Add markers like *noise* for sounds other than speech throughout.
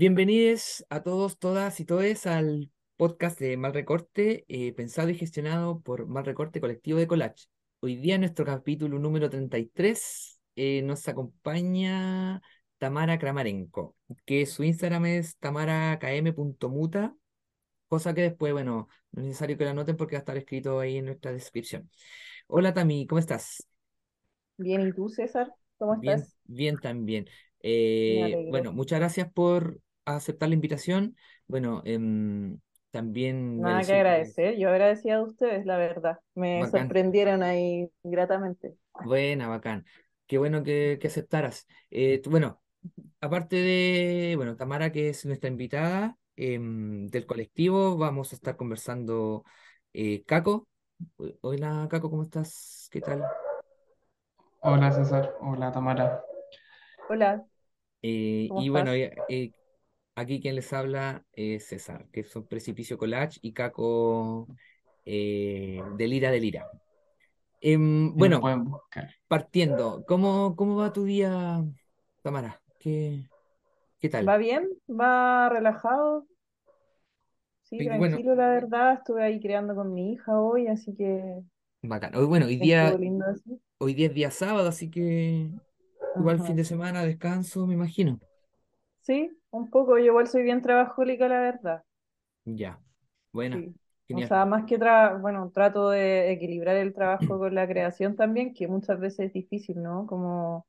Bienvenidos a todos, todas y todes al podcast de Mal Recorte, eh, pensado y gestionado por Mal Recorte Colectivo de Collage. Hoy día en nuestro capítulo número 33 eh, nos acompaña Tamara Kramarenko, que su Instagram es tamarakm.muta, cosa que después, bueno, no es necesario que la anoten porque va a estar escrito ahí en nuestra descripción. Hola Tami, ¿cómo estás? Bien, ¿y tú, César? ¿Cómo estás? bien también. Eh, bueno, muchas gracias por aceptar la invitación. Bueno, em, también Nada que agradecer. Yo agradecida a ustedes, la verdad. Me bacán, sorprendieron ahí gratamente. buena, bacán. Qué bueno que, que aceptaras. Eh, tú- bueno, aparte de, bueno, Tamara, que es nuestra invitada em, del colectivo, vamos a estar conversando eh, Caco. Hola, Caco, ¿cómo estás? ¿Qué tal? Hola César, hola Tamara. Hola, Eh, ¿cómo y bueno, estás? eh, Aquí quien les habla es César, que son Precipicio Collage y Caco eh, Delira Delira. Em, Y nos bueno, partiendo, ¿cómo, cómo va tu día, Tamara? ¿Qué, qué ¿Va tal? bien? ¿Va relajado? Sí, Y bueno, tranquilo, la verdad. Estuve ahí creando con mi hija hoy, así que bacán. Hoy, bueno, hoy día, lindo hoy día es día sábado, así que igual fin de semana, descanso, me imagino. Sí, un poco. Yo igual soy bien trabajólica, la verdad. Ya, buena, Sí. O sea, más que tra bueno, trato de equilibrar el trabajo con la creación también, que muchas veces es difícil, ¿no? Como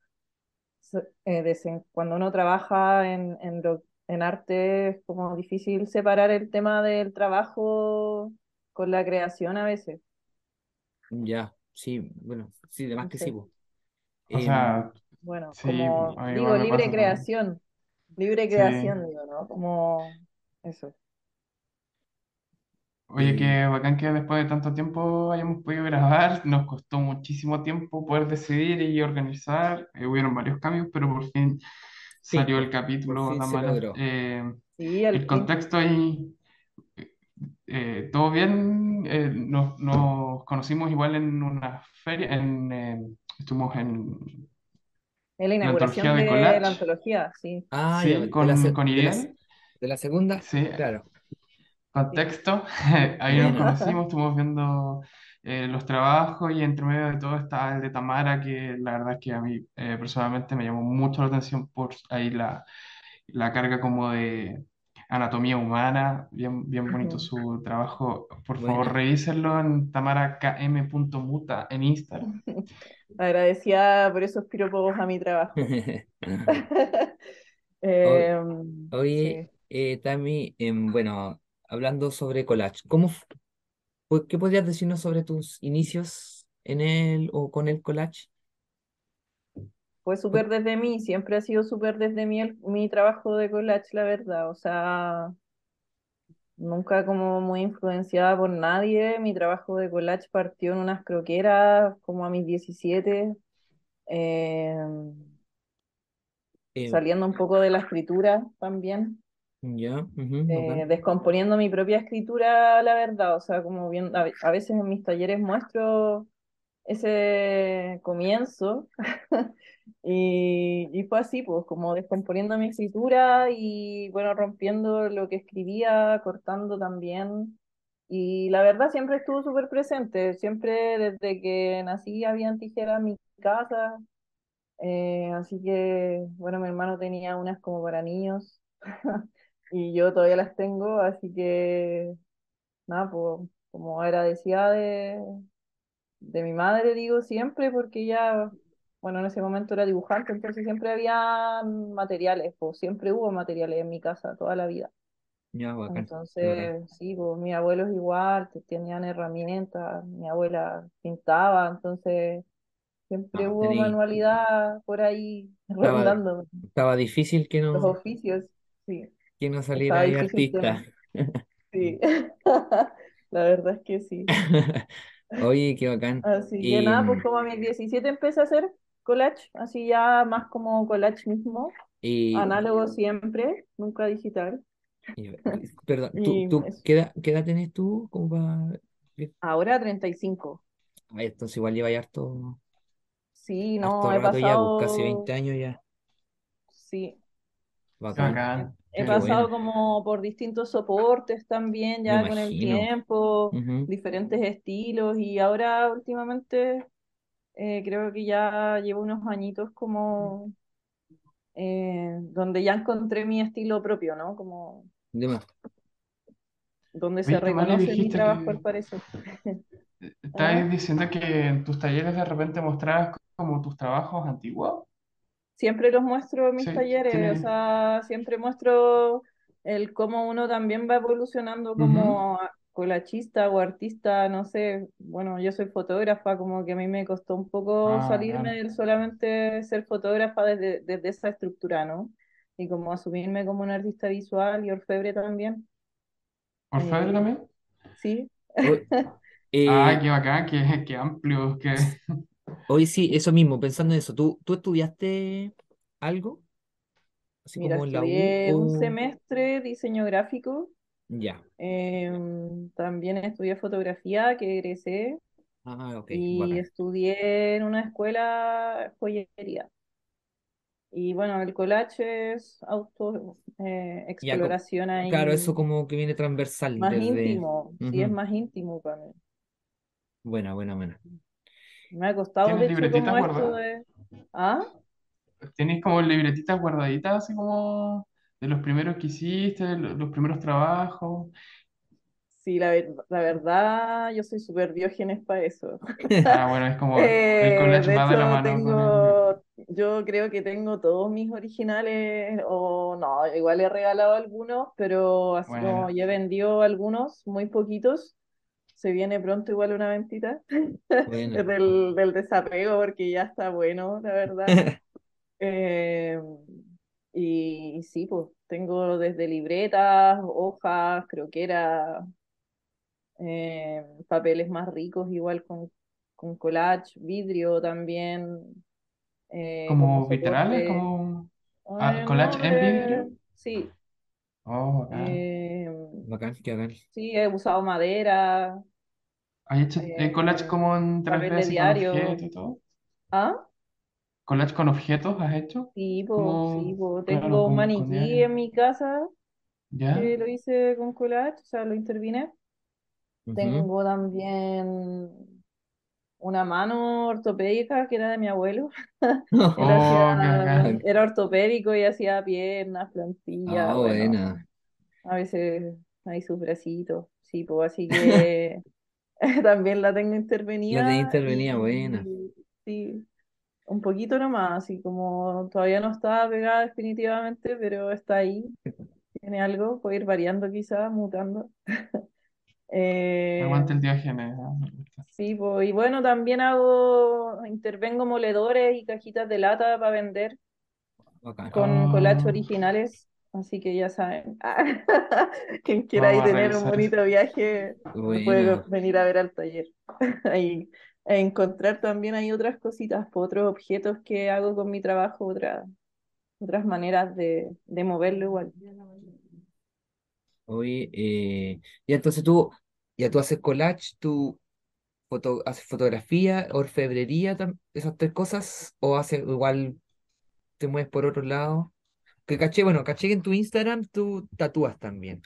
eh, desen- cuando uno trabaja en, en, lo- en arte es como difícil separar el tema del trabajo con la creación a veces. Ya, sí, bueno, sí, de más que sí. O Em, sea, Bueno, sí, como digo, libre también. Creación, libre Sí. creación, digo, ¿no? Como eso. Oye, qué bacán que después de tanto tiempo hayamos podido grabar. Nos costó muchísimo tiempo poder decidir y organizar. Eh, hubieron varios cambios, pero por fin sí, salió el por, capítulo, fin se logró. Eh, Sí, al el fin. contexto ahí, eh, todo bien. Eh, nos, nos conocimos igual en una feria, en, eh, estuvimos en Es la la inauguración antología de de la antología, sí. Ah, ya, sí, de la, con, con de la, de la segunda, Sí, claro. contexto. *laughs* Ahí nos *laughs* conocimos, estuvimos viendo eh, los trabajos y entre medio de todo está el de Tamara, que la verdad es que a mí eh, personalmente me llamó mucho la atención por ahí la, la carga como de anatomía humana, bien, bien bonito su trabajo. Por favor, Buena. revísenlo en tamarakm.muta en Instagram. *laughs* Agradecida por esos piropos a mi trabajo. *laughs* *laughs* Oye, Eh, oye, sí. eh, Tami, em, bueno, hablando sobre collage, ¿cómo, qué podrías decirnos sobre tus inicios en él o con el collage? Fue Cu- súper desde mí, siempre ha sido súper desde mí el- mi trabajo de collage, la verdad. O sea, nunca como muy influenciada por nadie. Mi trabajo de collage partió en unas croqueras como a mis 17, eh, eh, saliendo un poco de la escritura también. ya, eh, descomponiendo mi propia escritura, la verdad, o sea, como bien, a veces en mis talleres muestro ese comienzo *laughs* y, y fue así, pues, como descomponiendo mi escritura y bueno, rompiendo lo que escribía, cortando también. Y la verdad siempre estuvo súper presente, siempre desde que nací habían tijeras en mi casa, eh, así que bueno, mi hermano tenía unas como para niños *laughs* y yo todavía las tengo, así que nada, pues como agradecida de, de mi madre, digo siempre, porque ella, bueno, en ese momento era dibujante, entonces siempre había materiales, pues siempre hubo materiales en mi casa toda la vida. Ya, bacán, qué bacán. Entonces, sí, pues mis abuelos igual, que tenían herramientas, mi abuela pintaba, entonces siempre Ah, hubo tení, manualidad por ahí *laughs* estaba, rondando, estaba difícil que los no, oficios, sí, que no saliera ahí que artista. Sí, *laughs* *laughs* la verdad es que sí. Oye, qué bacán. Así que nada, pues mm, como a mis 17 empecé a hacer collage, así ya más como collage mismo, y, análogo siempre, nunca digital. y- perdón, *laughs* ¿tú, tú, qué edad, qué edad tenés tú? ¿Cómo va? Ahora 35. Ah, Entonces igual lleva ya harto, Sí, no, harto he rato ya, pues casi pasado, 20 años ya. sí, Bacán. He qué pasado como por distintos soportes también Me ya con el tiempo, diferentes estilos y ahora últimamente eh, creo que ya llevo unos añitos como eh, donde ya encontré mi estilo propio, ¿no? Como más. donde se reconoce mi trabajo al que parecer. *laughs* estabas ¿Ah? diciendo que en tus talleres de repente mostrabas como tus trabajos antiguos. Siempre los muestro en mis Sí, talleres, o sea, siempre muestro el cómo uno también va evolucionando como a- colachista o artista, no sé, bueno, yo soy fotógrafa, como que a mí me costó un poco Ah, salirme del solamente ser fotógrafa desde, desde esa estructura, ¿no? Y como asumirme como una artista visual y orfebre también. ¿Orfebre Eh, también? sí, Ah, *laughs* qué bacán, qué, qué amplio, qué... hoy sí, eso mismo, pensando en eso, ¿tú, tú estudiaste algo? Así mira, como en la U estudié un o... semestre diseño gráfico, Ya. em, también estudié fotografía, que egresé. Ah, ok, y bacán. estudié en una escuela joyería. Y bueno, el collage es auto eh, Ya, exploración claro, ahí eso como que viene transversal más desde... íntimo, sí es más íntimo para mí. Buena, buena, buena. Me ha costado, ¿Tienes de hecho, como esto de... Ah, ¿Tienes como libretitas guardaditas así como de los primeros que hiciste, los primeros trabajos? sí, la, ver- la verdad, yo soy súper diógenes para eso. Ah, bueno, es como *laughs* Eh, de va de la hecho, mano con el... tengo, yo creo que tengo todos mis originales, o no, igual he regalado algunos, pero así como Bueno, ya he vendido algunos, muy poquitos, se viene pronto igual una ventita *laughs* Buena. del, del desapego, porque ya está bueno, la verdad. *laughs* Eh, y sí, pues tengo desde libretas, hojas, croqueras, eh, papeles más ricos, igual con, con collage, vidrio también, eh, como vitrales, como ah, Eh, collage en eh, vidrio. sí, Oh, bacán. eh, Bacán, qué bacán. sí, he usado madera, ¿Has hecho eh, collage eh, como en tres papel d de así con diario. objetos y todo? Ah, ¿Collage con objetos has hecho? sí, po, sí, Como, po. claro, Tengo un con, con maniquí diario. en mi casa ¿Ya? que lo hice con collage, o sea, lo intervine. Ujú. Tengo también una mano ortopédica que era de mi abuelo. *laughs* *laughs* Hacía, Oh, *laughs* era ortopédico y hacía piernas, plantilla, Ah, bueno, buena. a veces ahí sus bracitos, sí, pues así que también la tengo La de intervenida intervenía, buena. y sí, un poquito nomás, así como todavía no está pegada definitivamente, pero está ahí, tiene algo, puede ir variando quizás, mutando. Eh, Aguante el Diógenes. ah, sí, pues, y bueno, también hago, intervengo moledores y cajitas de lata para vender. Bacán. con Oh, originales, así que ya saben. *laughs* Quien quiera a tener un bonito viaje, puede Buena. venir a ver al taller. *laughs* Ahí, a encontrar también hay otras cositas, pues, otros objetos que hago con mi trabajo, otras otras maneras de, de moverlo igual. Oye, eh, y entonces tú, ya tú haces collage, tú foto, haces fotografía, orfebrería, tam- esas tres cosas, o haces igual te mueves por otro lado. Que caché, bueno, caché que en tu Instagram tú tatúas también.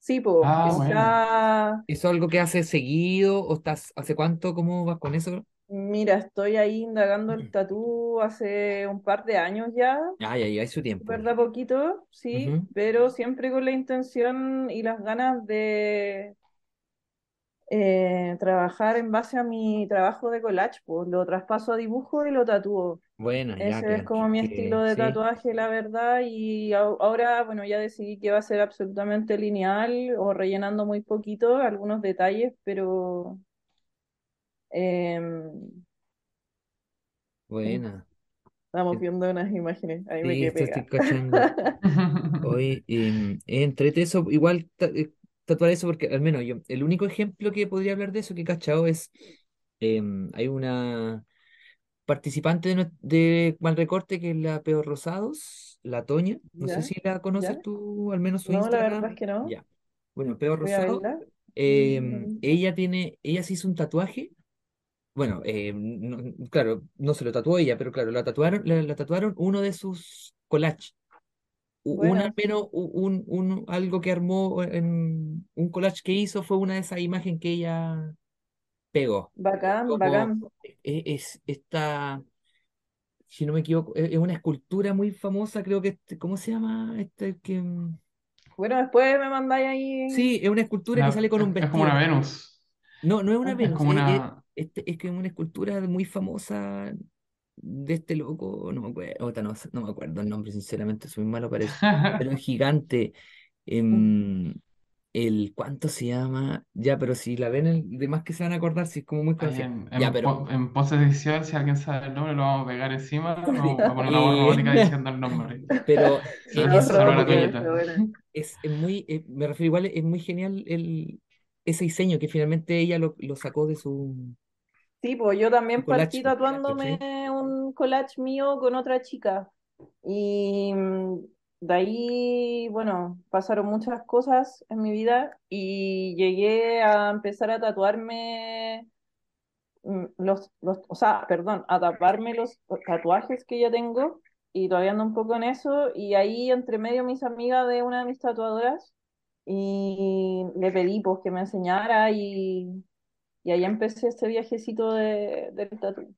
Sí, pues, Ah, o buena. sea, ¿Eso es algo que haces seguido o estás, hace cuánto, cómo vas con eso? Mira, estoy ahí indagando el tatú hace un par de años ya, Ah, ya lleváis su tiempo. ¿verdad? Poquito, sí, pero siempre con la intención y las ganas de eh, trabajar en base a mi trabajo de collage, pues lo traspaso a dibujo y lo tatúo. Buena, ya Ese es como mi estilo de sí, tatuaje, la verdad, y ahora, bueno, ya decidí que va a ser absolutamente lineal o rellenando muy poquito algunos detalles, pero em, buena. estamos viendo unas imágenes, ahí me Sí, quedé esto estoy pegada. cachando. *laughs* Hoy, eh, entrete eso, igual ta- eh, tatuar eso, porque al menos yo, el único ejemplo que podría hablar de eso que he cachado es, em, hay una participante de, nue- de Malrecorte que es la Peor Rosados, la Toña, no sé ¿Ya? si la ¿Ya? conoces tú, al menos su No, la verdad es Instagram, que no. ya. Bueno, Peor Voy a Rosado, verla. em, Mm, ella tiene, ella se hizo un tatuaje, bueno, em, no- claro, no se lo tatuó ella, pero claro, la tatuaron, la, la tatuaron uno de sus collages. u- una al Bueno, menos, un, un- algo que armó en un collage que hizo fue una de esas imágenes que ella pegó. bacán, Como bacán. e- es, esta, si no me equivoco, es es una escultura muy famosa, creo que, este- ¿cómo se llama? Este que, mm, Bueno, después me mandáis ahí. sí, es una escultura que sale con es, un es como una vestido. Venus. No, no es una Es Venus, como una. Este- es que es una escultura muy famosa de este loco, no me acuerdo, no, me acuerdo el nombre, sinceramente, soy muy malo para eso, pero *laughs* es gigante. em, el, ¿cuánto se llama? Ya, pero si la ven, el, de más que se van a acordar, si es como muy conocida. en, Ya, en, pero en posedición, si alguien sabe el nombre, lo vamos a pegar encima. *laughs* Vamos a poner una voz robótica diciendo el nombre. pero *laughs* La la bueno. es, es muy, eh, me refiero igual, es muy genial el, ese diseño que finalmente ella lo, lo sacó de su, Sí, pues yo también partí collage, tatuándome un collage mío con otra chica. Y de ahí, bueno, pasaron muchas cosas en mi vida y llegué a empezar a tatuarme mm, los, los, o sea, perdón, a taparme los tatuajes que yo tengo y todavía ando un poco en eso. Y ahí entre medio mis amigas de una de mis tatuadoras y le pedí pues que me enseñara y, y ahí empecé este viajecito de, del tatu.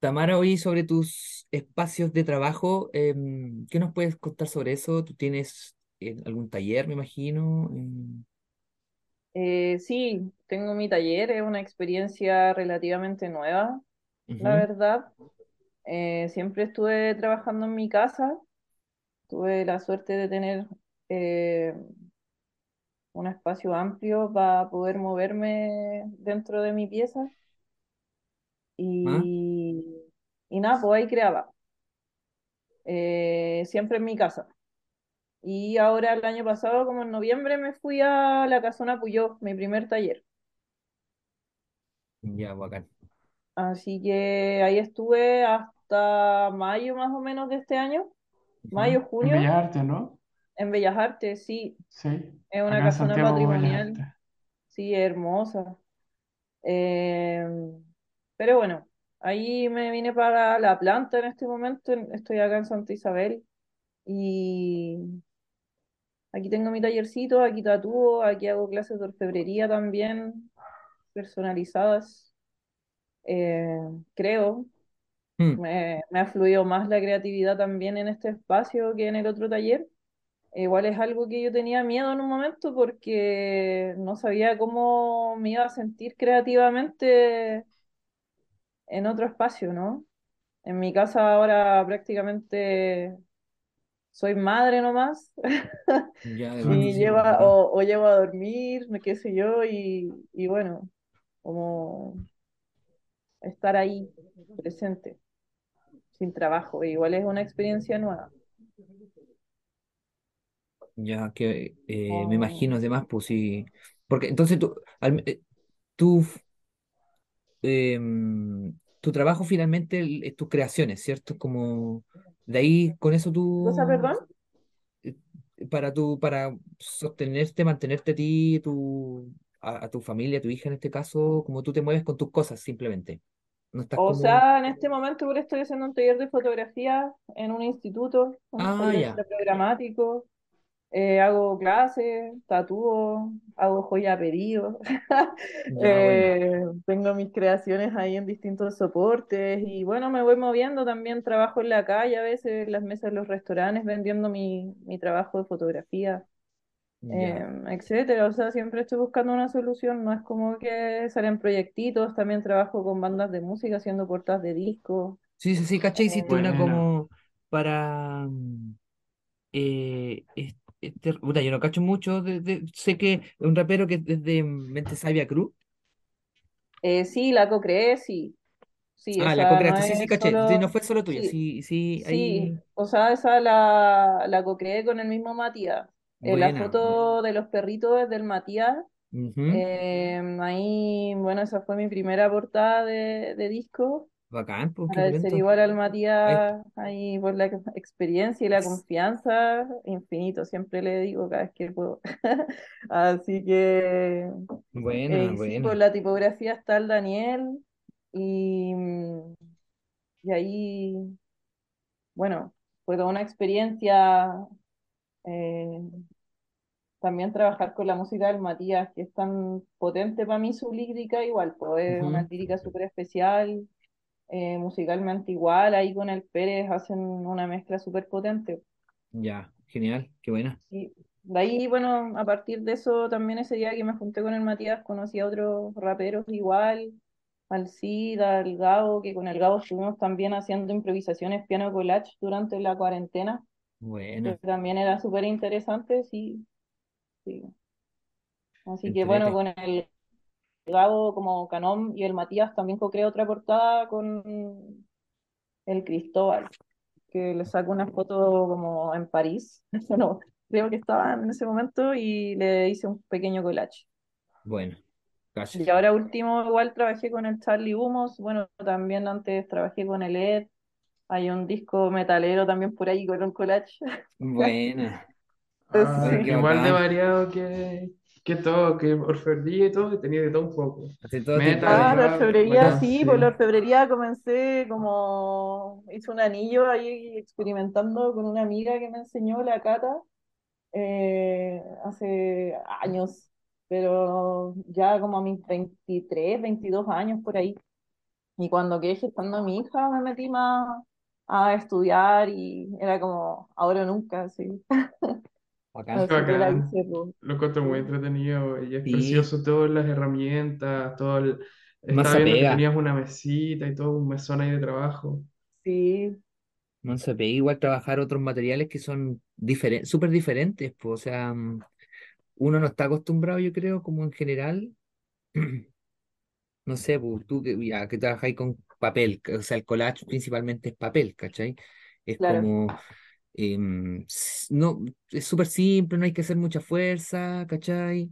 Tamara, hoy sobre tus espacios de trabajo, em, ¿qué nos puedes contar sobre eso? ¿Tú tienes eh, algún taller, me imagino? Em, Eh, sí, tengo mi taller, es una experiencia relativamente nueva, la verdad. Eh, siempre estuve trabajando en mi casa, tuve la suerte de tener un espacio amplio para poder moverme dentro de mi pieza ¿Ah? y, y nada, pues ahí creaba, eh, siempre en mi casa. Y ahora el año pasado, como en noviembre, me fui a la Casona Puyó, mi primer taller. Ya, bacán. Así que ahí estuve hasta mayo más o menos de este año, mayo, En junio, Bellas Artes, ¿no? En Bellas Artes, sí, Sí. es una Acá en casona Santiago hubo Bellas patrimonial, Artes. sí, hermosa. Eh, pero bueno, ahí me vine para la planta en este momento, en- estoy acá en Santa Isabel y aquí tengo mi tallercito, aquí tatúo, aquí hago clases de orfebrería también, personalizadas, eh, creo. Mm, Me, me ha fluido más la creatividad también en este espacio que en el otro taller. Igual es algo que yo tenía miedo en un momento porque no sabía cómo me iba a sentir creativamente en otro espacio, ¿no? En mi casa ahora prácticamente soy madre nomás *laughs* Ya, y sí, pues, lleva bacán. o, o llevo a dormir, qué sé yo, y, y bueno, como estar ahí presente, sin trabajo, igual es una experiencia nueva. Ya que eh, me Oh, imagino, además, pues sí. Porque entonces tú, al- eh, tú, em, tu trabajo finalmente es tus creaciones, ¿cierto? Como de ahí, con eso ¿Cosa, tú. perdón? eh, para tu, para sostenerte, mantenerte a ti, tu, a, a tu familia, a tu hija en este caso, como tú te mueves con tus cosas simplemente. No estás O como, sea, en este momento ahora estoy haciendo un taller de fotografía en un instituto, un ah, taller ya, programático. Eh, hago clases, tatúo, hago joya a pedido. *laughs* Eh, tengo mis creaciones ahí en distintos soportes y bueno, me voy moviendo también. Trabajo en la calle a veces, en las mesas de los restaurantes, vendiendo mi, mi trabajo de fotografía, eh, etcétera. O sea, siempre estoy buscando una solución. No es como que salen proyectitos. También trabajo con bandas de música haciendo portadas de discos. Sí, sí, sí, caché, hiciste una Buena. como para, mm, eh, este, puta, yo no cacho mucho, de, de- sé que es un rapero que es desde Mente Sabia Cruz. Eh, sí, la co-creé, sí. Sí, Ah, la esa no co-creaste, sí, sí, caché, sí, no fue solo tuya, sí, sí, sí, ahí, o sea, esa la, la co-creé con el mismo Matías. Eh, la foto de los perritos es del Matías. Eh, ahí, bueno, esa fue mi primera portada de, de disco. Bacán, pues, qué Agradecer igual al Matías ahí por la experiencia y la confianza, infinito, siempre le digo cada vez que puedo. *laughs* Así que, eh, y sí, por buena. la tipografía está el Daniel y, y ahí, bueno. fue toda una experiencia eh, también trabajar con la música del Matías, que es tan potente para mí su lírica igual, pues es una lírica súper especial, eh, musicalmente igual, ahí con el Pérez hacen una mezcla súper potente. Ya, genial, qué buena. Y de ahí, bueno, a partir de eso, también ese día que me junté con el Matías, conocí a otros raperos igual, al Cid, al Gabo, que con el Gabo estuvimos también haciendo improvisaciones piano collage durante la cuarentena, que Buena, también era súper interesante, sí, sí. Así que bueno, con el Gabo como Canón y el Matías también co-creé otra portada con el Cristóbal, que le saco una foto como en París, *laughs* no, creo que estaba en ese momento y le hice un pequeño collage. Bueno, Y gracias. ahora último, igual trabajé con el Charlie Humos, bueno, también antes trabajé con el Ed, hay un disco metalero también por ahí con un collage. *laughs* Buena, bueno, Ah, qué Sí, igual de variado que, que todo, que orfebrería y todo, y tenía de todo un poco. Todo Metal, Ah, la orfebrería, bacán, Ajá, sí, por la sí. orfebrería comencé como, hice un anillo ahí experimentando con una amiga que me enseñó la Cata eh, hace años, pero ya como a mis 23 22 años por ahí. Y cuando quedé gestando a mi hija me metí más a estudiar y era como ahora o nunca, sí. *laughs* bacán. Bacán. Lo encuentro muy entretenido y es Sí, precioso todas las herramientas, todo el... Estaba viendo que tenías una mesita y todo, un mesón ahí de trabajo. sí, mansa pega. Igual trabajar otros materiales que son diferentes, súper diferentes, pues, o sea, mm, uno no está acostumbrado, yo creo, como en general, *clears throat* no sé, pues, tú que, ya, que trabajáis con papel, o sea, el collage principalmente es papel, ¿cachai? Es claro. como, em, no, es súper simple, no hay que hacer mucha fuerza, ¿cachai?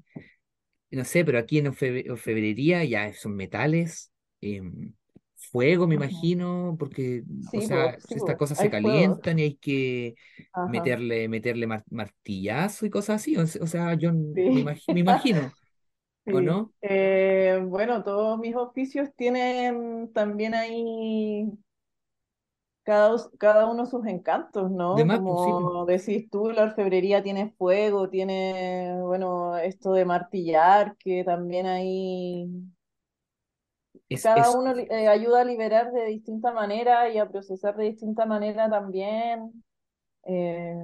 No sé, pero aquí en orfe- orfebrería ya son metales, em, fuego, me imagino, porque, o sea, sí, estas cosas se fuego. calientan y hay que Ajá, meterle, meterle mar- martillazo y cosas así. O se- o sea, yo me imagino, *laughs* ¿o no? Eh, bueno, todos mis oficios tienen también ahí cada, cada uno sus encantos, ¿no? pues sí, pues. Como decís tú, la orfebrería tiene fuego, tiene, bueno, esto de martillar, que también ahí Es, cada es, uno eh, ayuda a liberar de distinta manera y a procesar de distinta manera también. Eh,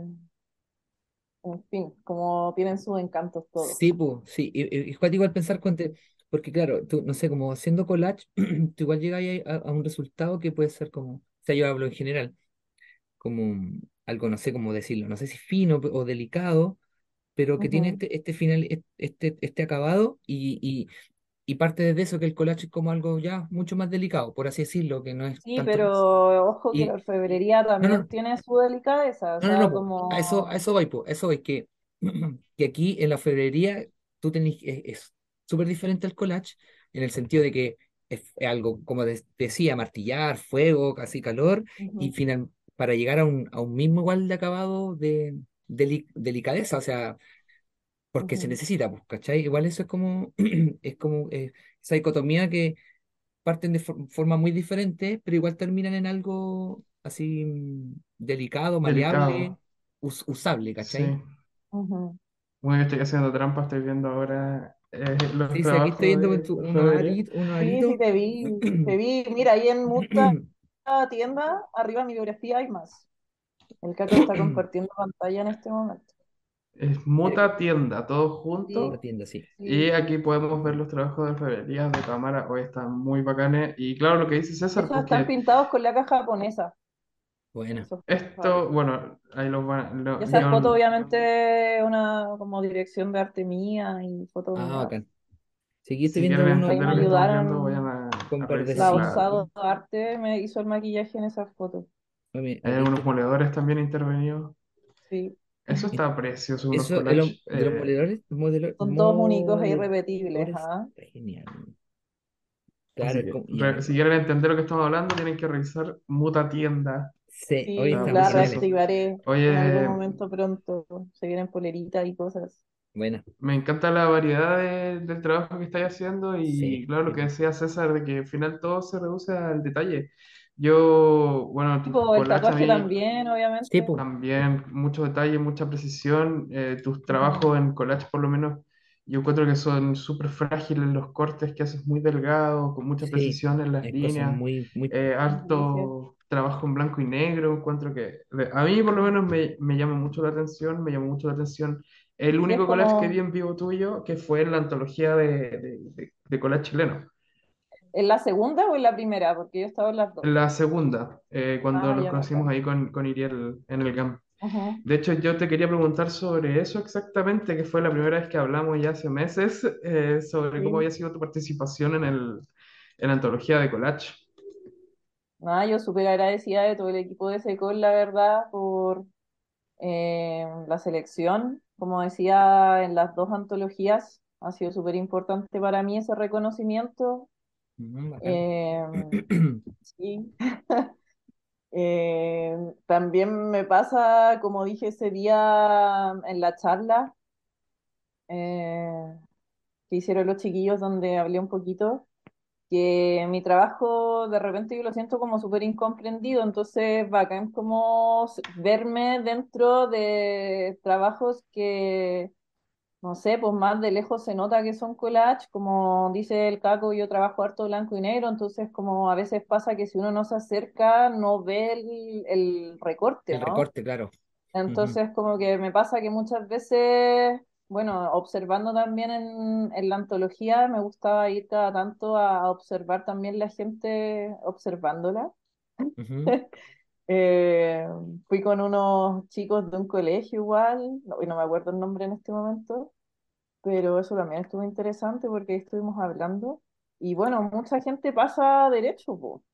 en fin, como tienen sus encantos todos. sí, pues, sí. Es igual pensar con te- porque claro, tú, no sé, como haciendo collage, *clears throat* tú igual llegas a, a un resultado que puede ser como, o sea, yo hablo en general, como algo, no sé cómo decirlo, no sé si fino o delicado pero que tiene este, este final, este, este acabado y, y, y parte desde eso que el collage es como algo ya mucho más delicado, por así decirlo, que no es Sí, tanto... pero ojo que la orfebrería no, también no, tiene su delicadeza, o no, no, no, sea, po, a eso, a como... eso voy, po, eso voy, que, *clears throat* que aquí en la orfebrería tú tenés, es súper diferente al collage en el sentido de que es, algo, como de- decía, martillar, fuego, casi calor, y final, para llegar a un, a un mismo igual de acabado de, deli- delicadeza, o sea porque se necesita, pues, ¿cachai? Igual eso es como, *clears throat* es como eh, esa dicotomía que parten de for- forma muy diferentes, pero igual terminan en algo así mm, delicado, maleable, Delicado, us- usable, sí. ¿cachai? ujú. Bueno, estoy haciendo trampa, estoy viendo ahora eh, los Sí, sí, aquí estoy trabajos viendo con de tu- unos aritos, Sí, sí, te vi, te vi. Mira, ahí en Muta *clears throat* Tienda, arriba en mi biografía hay más. El Caco está *clears throat* compartiendo pantalla en este momento. Es Muta Tienda, todos Sí, juntos. tienda, sí. Y sí. aquí podemos ver los trabajos de orfebrería de cámara. Hoy están muy bacanes. Y claro, lo que dice César, Esos están porque pintados con laca japonesa. Buena. Esto, bueno, ahí los van, lo- esa foto, obviamente, una como dirección de arte mía y foto Ah, bacán. Sí, aquí estoy Si viendo uno me estamos viendo, vayan ayudaron. a, La. Osado Arte me hizo el maquillaje en esa foto. Mami, Hay algunos moledores también intervenidos. Sí. Eso está precioso, unos Eso, los eh, moledores, modelo- Son todos únicos e irrepetibles, ¿ah? genial. Claro, que como, re- si quieren entender lo que estamos hablando, tienen que revisar Muta Tienda. Sí, hoy Sí, están la reactivaré en algún Oye, momento pronto. Se vienen poleritas y cosas. Buena, me encanta la variedad de- del trabajo que estáis haciendo sí, y claro, lo sí, que decía César, de que al final todo se reduce al detalle. Yo, bueno, Tipo, el tatuaje mí también, Sí, obviamente. pues. también, mucho detalle, mucha precisión. Eh, tus trabajos en collage, por lo menos, yo encuentro que son súper frágiles los cortes que haces muy delgados, con mucha Sí, precisión en las líneas. muy, muy... Eh, harto trabajo en blanco y negro. Encuentro que a mí, por lo menos, me, me llama mucho la atención. Me llamó mucho la atención el único collage que vi como en vivo tuyo, que fue en la antología de, de, de- de collage chileno. en la segunda o en la primera, porque yo he estado en las dos. La segunda, eh, cuando Ah, nos conocimos ahí con, con Iriel en el GAM. Ujú. De hecho, yo te quería preguntar sobre eso exactamente, que fue la primera vez que hablamos ya hace meses, eh, sobre cómo Sí. había sido tu participación en el, en la antología de collage. Nada, yo súper agradecida de todo el equipo de Secol, la verdad, por eh, la selección. Como decía, en las dos antologías ha sido súper importante para mí ese reconocimiento. Bacán. Eh, *clears throat* sí. *laughs* Eh, también me pasa, como dije ese día en la charla eh, que hicieron los chiquillos donde hablé un poquito, que mi trabajo de repente yo lo siento como súper incomprendido, entonces bacán como verme dentro de trabajos que, no sé, pues más de lejos se nota que son collage, como dice el Caco, yo trabajo harto blanco y negro, entonces como a veces pasa que si uno no se acerca no ve el, el recorte, El ¿no? recorte, claro. Entonces, como que me pasa que muchas veces, bueno, observando también en, en la antología, me gustaba ir cada tanto a, a observar también la gente observándola. ujú, *laughs* Eh, fui con unos chicos de un colegio igual, no, y no me acuerdo el nombre en este momento, pero eso también estuvo interesante porque estuvimos hablando. Y bueno, mucha gente pasa derecho, po.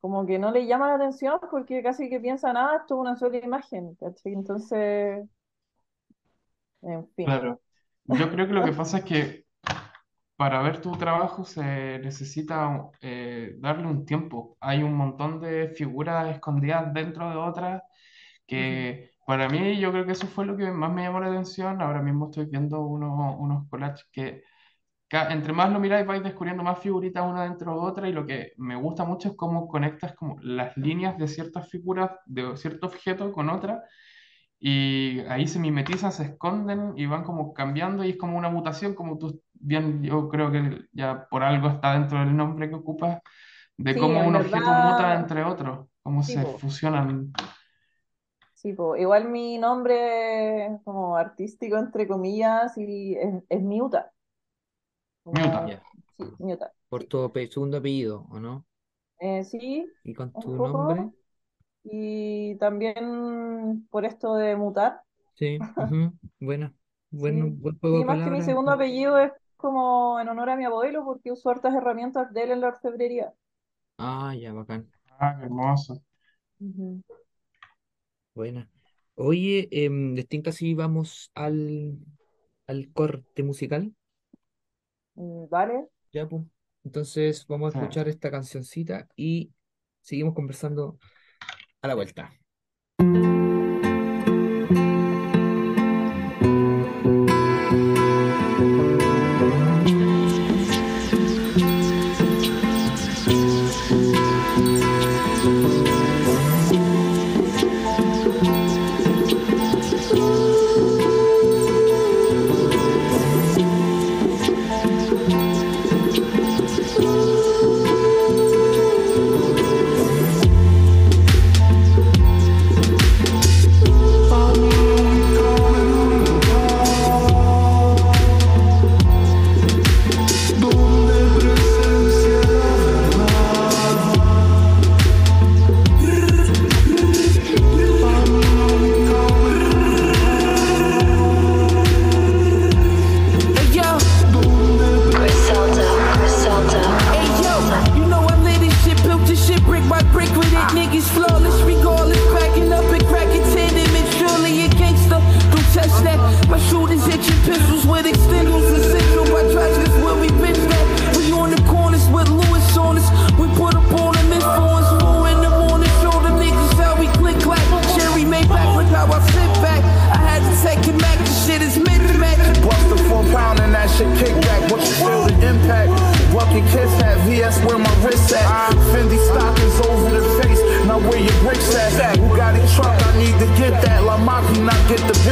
Como que no le llama la atención porque casi que piensan, ah, esto es una sola imagen, ¿cachai? Entonces... En fin. Claro. Yo creo que lo que pasa es que para ver tu trabajo se necesita eh, darle un tiempo. Hay un montón de figuras escondidas dentro de otras que para mí yo creo que eso fue lo que más me llamó la atención. Ahora mismo estoy viendo unos, unos collages que entre más lo miráis vais descubriendo más figuritas una dentro de otra y lo que me gusta mucho es cómo conectas como las líneas de ciertas figuras de cierto objeto con otra y ahí se mimetizan, se esconden y van como cambiando y es como una mutación, como tú bien, yo creo que ya por algo está dentro del nombre que ocupas, de Sí, cómo un objeto muta entre otros, cómo sí, se po, fusionan. sí, po. Igual mi nombre como artístico, entre comillas, y es, es Miuta, Ya. sí, Miuta, Por tu segundo apellido, ¿o no? Eh, sí, Y con tu nombre, poco, y también por esto de mutar, sí. *laughs* ujú, Buena. Bueno, sí. buen juego Sí, de más que mi segundo apellido es como en honor a mi abuelo, porque uso hartas herramientas de él en la orfebrería. Ah, ya, bacán. Ah, hermoso. Ujú. Buena. Oye, em, distinta si vamos al, al corte musical, Mm, Vale. ya, pues. Entonces vamos a Sí. escuchar esta cancioncita y seguimos conversando a la vuelta.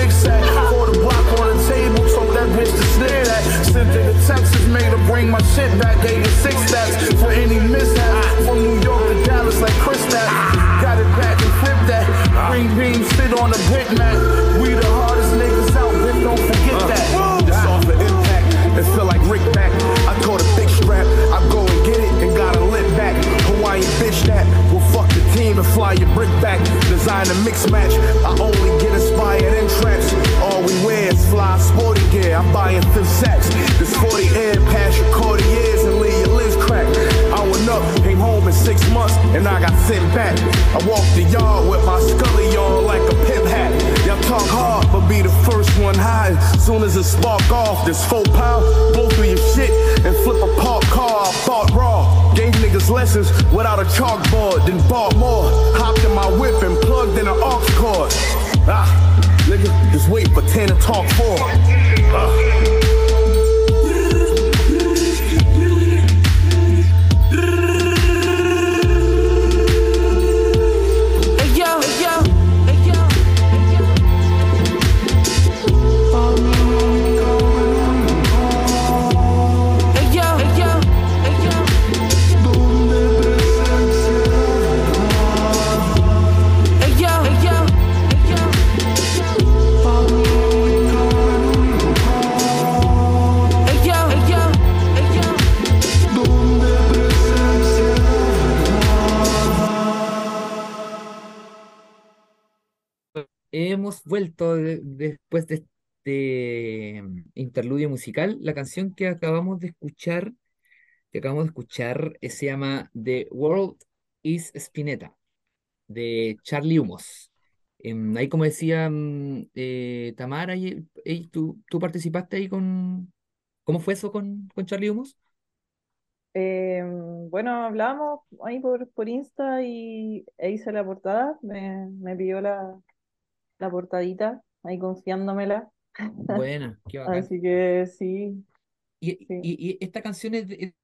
Sack. Pour the block on the table, told that bitch to snip that. Sent her to Texas, made her bring my shit back. Gave her six stacks for any mishaps. From New York to Dallas, like Chris Stacks. Got it back and flip that. Green beam sit on the Big Mac. We the hardest niggas out, bitch, don't forget that. Uh, this off the impact, it feel like Rick back. I caught a big strap, I go and get it and got a lit back. Hawaiian bitch that will fuck the team and fly your brick back. Design a mix match, I only get inspired in traps. All we wear is fly sporty gear, I'm buying fifth sacks. This 40 air pass your Cartiers and leave your lens cracked. I went up, came home in six months, and I got sent back. I walked the yard with my scully on like a pimp hat. Y'all talk hard, but be the first one high. Soon as it spark off, this full pound, blow through your shit and flip a park car. I fought raw, gave niggas lessons without a chalkboard, then bought more. Hopped in my whip and plugged in an aux cord. Ah, nigga, just wait for 10 to talk four. Hemos vuelto de- después de este mm, interludio musical. La canción que acabamos de escuchar, que acabamos de escuchar, eh, se llama The World is Spinetta, de Charlie Humos. Em, ahí, como decía mm, eh, Tamara, y, tú, tú participaste ahí con... ¿Cómo fue eso con, con Charlie Humos? Eh, bueno, hablábamos ahí por, por Insta y e hice la portada. Me, me pidió la, la portadita, ahí confiándomela. Buena, qué *laughs* bacán. Así que sí, Y, sí. y- y esta canción es de,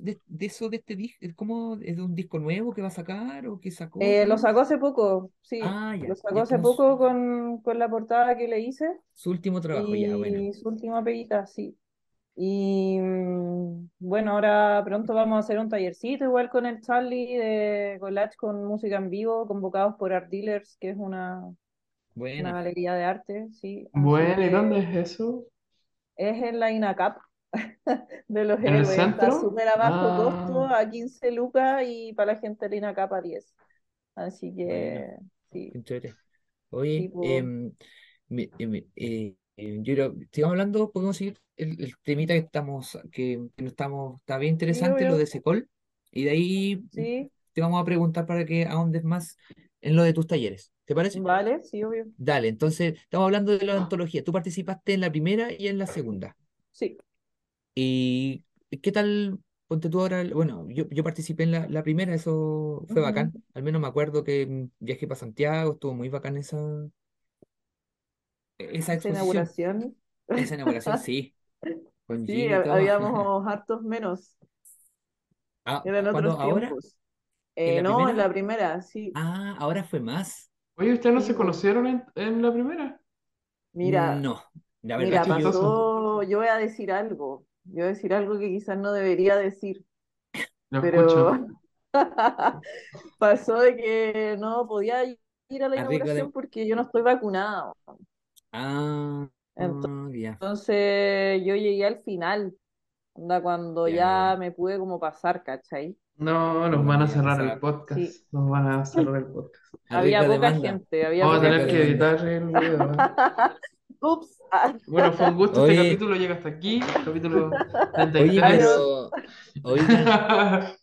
de, de eso, de este disco, ¿cómo? ¿Es de un disco nuevo que va a sacar o que sacó? Eh, lo sacó hace poco, sí. Ah, ya. Lo Y sacó es hace poco su, con, con la portada que le hice su último trabajo, ya, bueno. y su última peguita, sí. Y mm, bueno, ahora pronto vamos a hacer un tallercito igual con el Charlie de collage con música en vivo, convocados por Art Dealers, que es una, una Buena. galería de arte, sí. Así Bueno, ¿y dónde es eso? es en la INACAP *laughs* de los ¿En el héroes. Está centro? súper a bajo costo, Ah, a 15 lucas y para la gente de la INACAP a 10. Así Bueno, que sí, entrete. sí, Oye, pues. em, em, eh, eh, yo creo- sigamos hablando, podemos seguir el, el temita que estamos, que, que no estamos, está bien Sí, interesante lo obvio. de Secol, y de ahí Sí, te vamos a preguntar para que ahondes más en lo de tus talleres. ¿Te parece? vale, sí, obvio. Dale, entonces estamos hablando de la antología. Tú participaste en la primera y en la segunda. Sí. ¿Y qué tal? Ponte tú ahora, bueno, yo, yo participé en la, la primera, eso fue bacán. Al menos me acuerdo que mm, viajé para Santiago, estuvo muy bacán esa, esa Esa inauguración. Esa inauguración, *laughs* sí, con Sí, habíamos *laughs* hartos menos. Ah, Eran otros ¿Ahora? tiempos. ¿En Eh, no, en la primera, sí. Ah, ahora fue más. oye, ¿ustedes no Sí, se conocieron en, en la primera? Mira, No, la verdad mira, es que pasó, yo voy a decir algo. Yo voy a decir algo que quizás no debería decir, Lo pero *laughs* pasó de que no podía ir a la de... inauguración porque yo no estoy vacunado. Ah, Entonces, Entonces yo llegué al final, cuando ya. me pude como pasar, ¿cachai? No, nos van a cerrar el podcast. Sí, Nos van a cerrar el podcast. *laughs* había poca demanda, gente, había Vamos a poca tener que demanda. editar el video. ¿eh? *laughs* Ups. Bueno, fue un gusto este Oye, capítulo. Llega hasta aquí. Capítulo *laughs* oye, 33. Adiós. pero, oigan,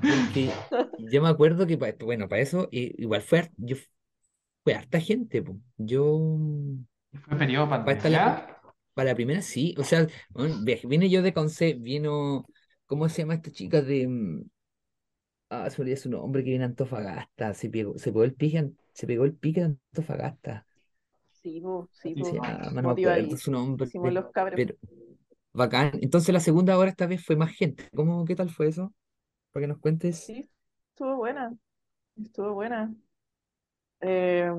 porque yo me acuerdo que, bueno, para eso, igual fue, yo, fue harta gente, po. Yo, Fue periodo para esta, la, para la primera, sí, o sea, bueno, vine yo de Conce, vino, ¿cómo se llama esta chica de, mm, ah, se olvidó su nombre, que viene Antofagasta, se pegó, se pegó el pique, se pegó el pique de Antofagasta, Sí, po, sí, ¿cómo se po. llama? No me acuerdo su nombre, Motivadísimos los cabros. pero bacán, entonces la segunda ahora esta vez fue más gente, ¿cómo, qué tal fue eso? Para que nos cuentes. Sí, estuvo buena, estuvo buena. Eh,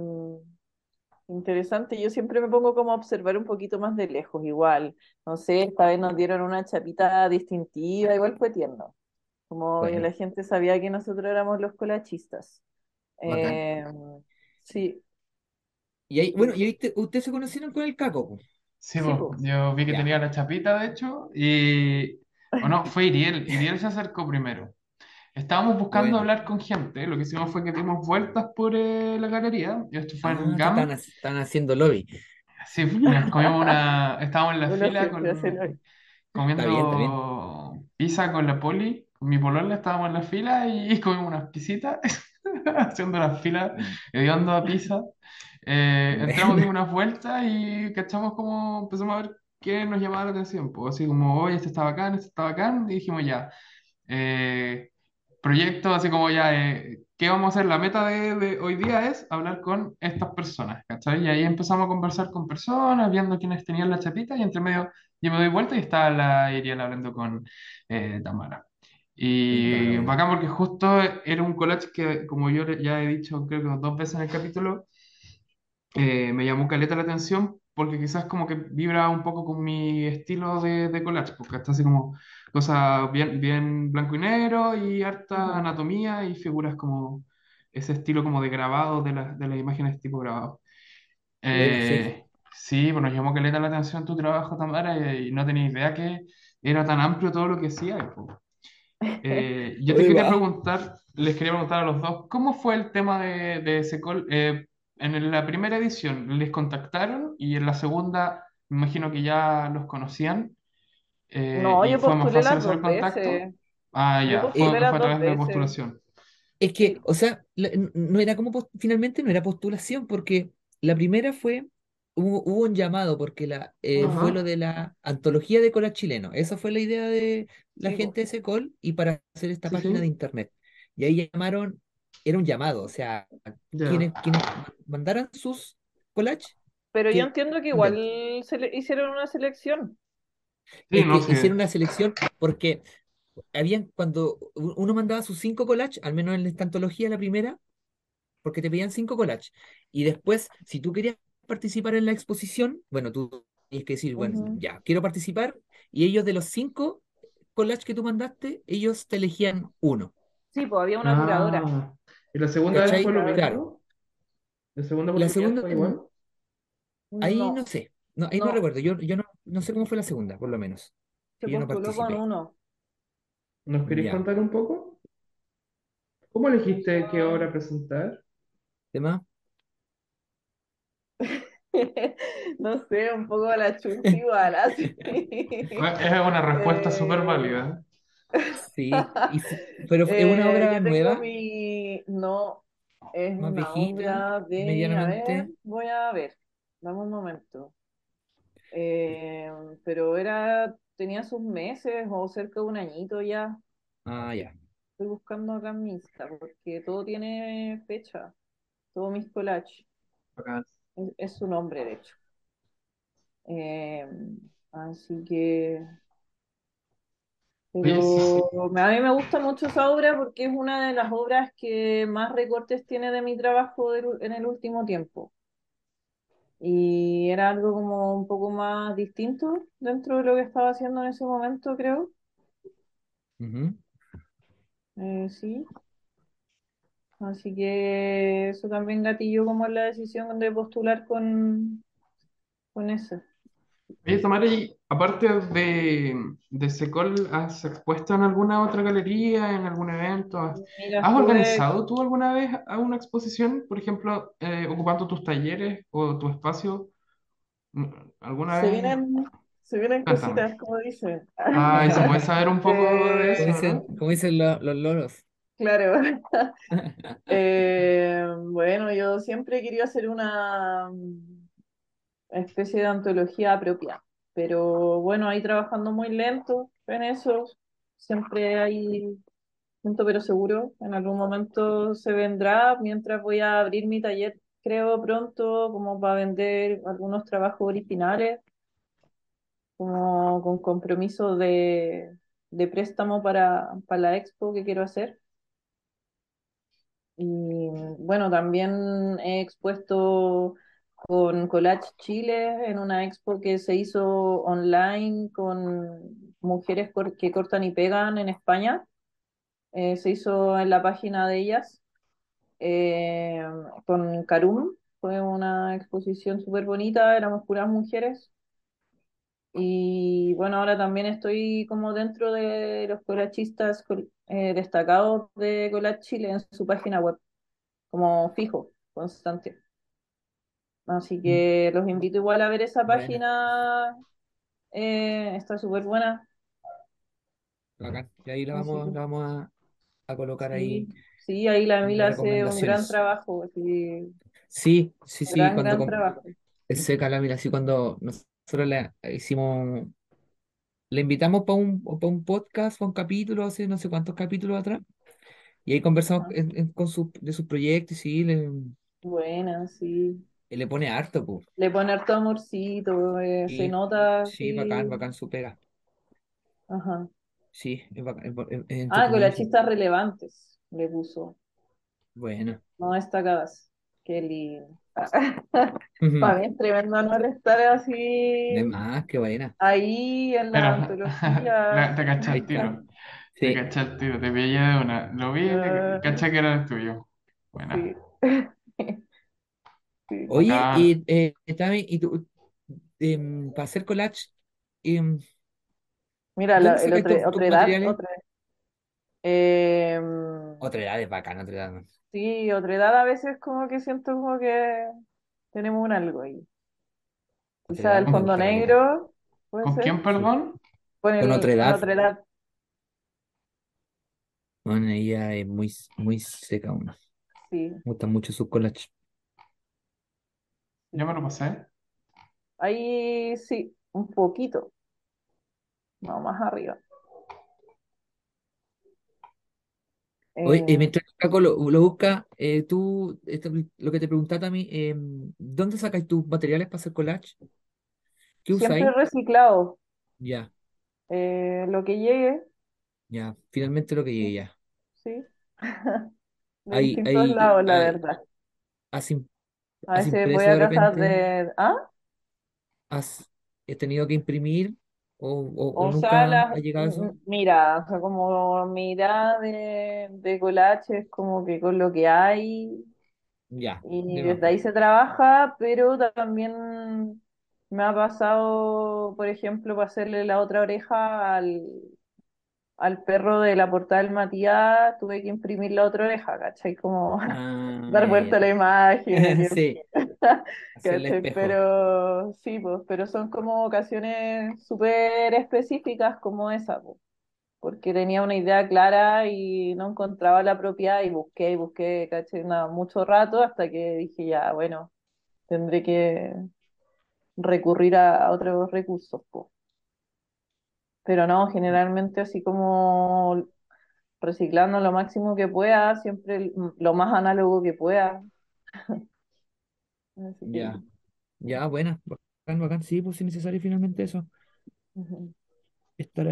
Interesante, yo siempre me pongo como a observar un poquito más de lejos, igual. No sé, esta vez nos dieron una chapita distintiva, igual fue tierno. Como Bueno, la gente sabía que nosotros éramos los colachistas. Eh, sí, Y ahí, bueno, y ahí te- ustedes se conocieron con el Caco. Sí, sí, pues, po. yo vi que Ya. tenía la chapita, de hecho, y... O no, fue Iriel. Iriel se acercó primero. Estábamos buscando Bueno. hablar con gente. Lo que hicimos fue que dimos vueltas por eh, la galería. Y esto fue Ah, en están, GAM. ha- están haciendo lobby. Sí, nos comimos una... Estábamos en la *laughs* fila con... Está bien, está bien. comiendo pizza con la poli. Mi polola estábamos en la fila y comimos unas pisitas. *laughs* Haciendo la fila, Mm. hediondo a pizza. Eh, entramos, dimos unas vueltas y cachamos como empezamos a ver qué nos llamaba la atención. Pues así como, oye, este está bacán, este está bacán. Y dijimos ya. eh, proyecto, así como ya, eh, ¿qué vamos a hacer? La meta de, de hoy día es hablar con estas personas, ¿cachai? Y ahí empezamos a conversar con personas, viendo quiénes tenían la chapita, y entre medio yo me doy vuelta y estaba la Iriel hablando con eh, Tamara. Y bueno. bacán porque justo era un collage que, como yo ya he dicho, creo que dos veces en el capítulo, eh, me llamó caleta la atención porque quizás como que vibra un poco con mi estilo de, de collage, porque está así como cosas bien, bien blanco y negro y harta anatomía y figuras como ese estilo como de grabado de, las de las imágenes tipo grabado. Bueno, sí. Eh, sí, pues nos llamó caleta la atención tu trabajo, Tamara, y, y no tenía idea que era tan amplio todo lo que hacía. Eh, yo *laughs* te quería preguntar, les quería preguntar a los dos, ¿cómo fue el tema de, de Secol? Eh, en la primera edición, ¿les contactaron? Y en la segunda, me imagino que ya los conocían eh, No, yo fue más postulé fácil las hacer dos contacto. veces. Ah, ya, fue, fue a través de veces. postulación. es que, o sea, la- no era como, finalmente no era postulación, porque la primera fue, hubo, hubo un llamado, porque la, eh, fue lo de la antología de cola chileno. Esa fue la idea de la Sí, gente de Secol y para hacer esta sí, página de internet. Y ahí llamaron, era un llamado, o sea, quienes, mandaran sus collages, Pero yo entiendo que igual se le hicieron una selección. Sí, Es no que hicieron una selección porque habían, cuando uno mandaba sus cinco collages, al menos en esta antología, la primera, porque te pedían cinco collages. Y después, si tú querías participar en la exposición, bueno, tú tienes que decir, bueno, ya, quiero participar. Y ellos de los cinco collages que tú mandaste, ellos te elegían uno. Sí, pues había una curadora. Ah, ¿y la segunda vez fue lo Curadora. Claro. mismo? ¿La segunda La segunda, fue igual? ahí no No, sé. No, ahí no no, recuerdo. Yo, yo no, no sé cómo fue la segunda, por lo menos. se Yo postuló con uno. ¿Nos queréis contar un poco? ¿Cómo elegiste qué obra presentar? ¿Tema? *laughs* No sé, un poco a la chunta igual, *laughs* así. Es una respuesta súper Eh, válida. Sí, y sí, pero es una eh, obra tengo nueva, mi... No, es más una viejita, obra de... A ver, medianamente. voy a ver. Dame un momento. Eh, pero era... Tenía sus meses o cerca de un añito ya. Ah, ya. Estoy buscando acá en mi Insta porque todo tiene fecha. Todo mis collages. Es, es su nombre, de hecho. Eh, así que... Pero a mí me gusta mucho esa obra porque es una de las obras que más recortes tiene de mi trabajo en el último tiempo. Y era algo como un poco más distinto dentro de lo que estaba haciendo en ese momento, creo. Eh, sí. Así que eso también gatilló como la decisión de postular con, con eso. Oye, Tamara, y aparte de, de Secol, ¿has expuesto en alguna otra galería, en algún evento? ¿Has, Mira, has estuve, organizado tú alguna vez a una exposición, por ejemplo, eh, ocupando tus talleres o tu espacio? ¿Alguna se vez? vienen, se vienen Cuéntame. cositas, como dicen. Ay, ¿se puede saber un *laughs* poco de Eh, Como eso, dicen, no? como dicen lo- los loros. Claro. *laughs* *laughs* Eh, bueno, yo siempre he querido hacer una mm, especie de antología propia, pero bueno, ahí trabajando muy lento en eso, siempre hay lento pero seguro, en algún momento se vendrá, mientras voy a abrir mi taller, creo pronto, como para vender algunos trabajos originales, como con compromiso de, de préstamo para, para la expo que quiero hacer. Y bueno, también he expuesto con Collage Chile en una expo que se hizo online con mujeres que cortan y pegan en España. Eh, se hizo en la página de ellas eh, con Carum. Fue una exposición súper bonita, éramos puras mujeres. Y bueno, ahora también estoy como dentro de los collachistas col- eh, destacados de Collage Chile en su página web, como fijo, constante. Así que los invito igual a ver esa página, eh, está súper buena. Bacán. Y ahí la vamos, que la vamos a, a colocar ahí sí, ahí la Mila hace un gran trabajo, sí, Sí, sí, sí, gran, cuando gran trabajo. es seca la mira, así cuando nosotros le hicimos, le invitamos para un, pa un podcast, para un capítulo, hace no sé cuántos capítulos atrás, y ahí conversamos Ajá. en- en- con su, de sus proyectos y sí, le, Buena, sí. le pone harto, pues. Le pone harto amorcito, eh, se nota, sí, bacán, sí. bacán su pega. Ajá. Sí, es, bacán, es, Ah, entretenido. sí. collachistas relevantes, le puso, Bueno. no destacadas. Qué lindo. *laughs* Para mí es tremendo honor estar De así, más, qué buena. ahí en la Pero *laughs* antología. la- te caché está. tiro. Te Sí, caché al tiro. Te pillé de una. Lo vi y te Ah, caché que era el tuyo. Buena. sí. *laughs* Sí. Oye, Bacán. y, eh, Tami, y tú, em, para hacer collage, em, Mira, ¿dónde la- el otro, otra edad, otra, em, Otra edad es bacán, otra edad. Sí, otra edad a veces como que siento como que tenemos un algo ahí. Quizá el fondo negro, puede ¿Con ser, quién, perdón? con Con el, otra con edad. otra edad, Bueno, ella es muy, muy seca uno. sí, Me gusta mucho su collage. Ya me lo pasé. Ahí sí, un poquito, no, más arriba. Oye, eh, Eh, mientras Caco lo, lo busca, eh, tú, esto- lo que te preguntaba a mí, em, ¿dónde sacas tus materiales para hacer collage? ¿Qué siempre usáis? reciclado, Ya, lo que llegue, ya, finalmente lo que llegue ya. sí, *laughs* de Hay, distintos hay, lados, la hay- verdad. has, im- A has veces voy impreso a de casas repente, de... ¿Ah? has he tenido que imprimir o, o, o O sea, nunca las, ha llegado a eso. m- mira, o sea, como mi idea de, de collage es como que con lo que hay Ya, y de más, desde ahí se trabaja, pero también me ha pasado, por ejemplo, para hacerle la otra oreja al, al perro de la portada del Matías, tuve que imprimir la otra oreja, ¿cachai? Como Ah, *laughs* dar ya, vuelta a la imagen y *laughs* Sí. *laughs* Pero sí, pues, pero son como ocasiones súper específicas como esa, pues, porque tenía una idea clara y no encontraba la propiedad y busqué y busqué, ¿cachai? Nada, mucho rato hasta que dije ya, bueno, tendré que recurrir a, a otros recursos, pues. Pero no, generalmente así como reciclando lo máximo que pueda, siempre lo más análogo que pueda. *laughs* Así que, Ya, ya, buena, bacán, bacán. Sí, pues si es necesario finalmente eso. ujú. Estar